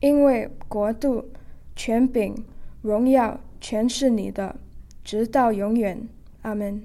因为国度、权柄、荣耀，全是你的，直到永远。阿门。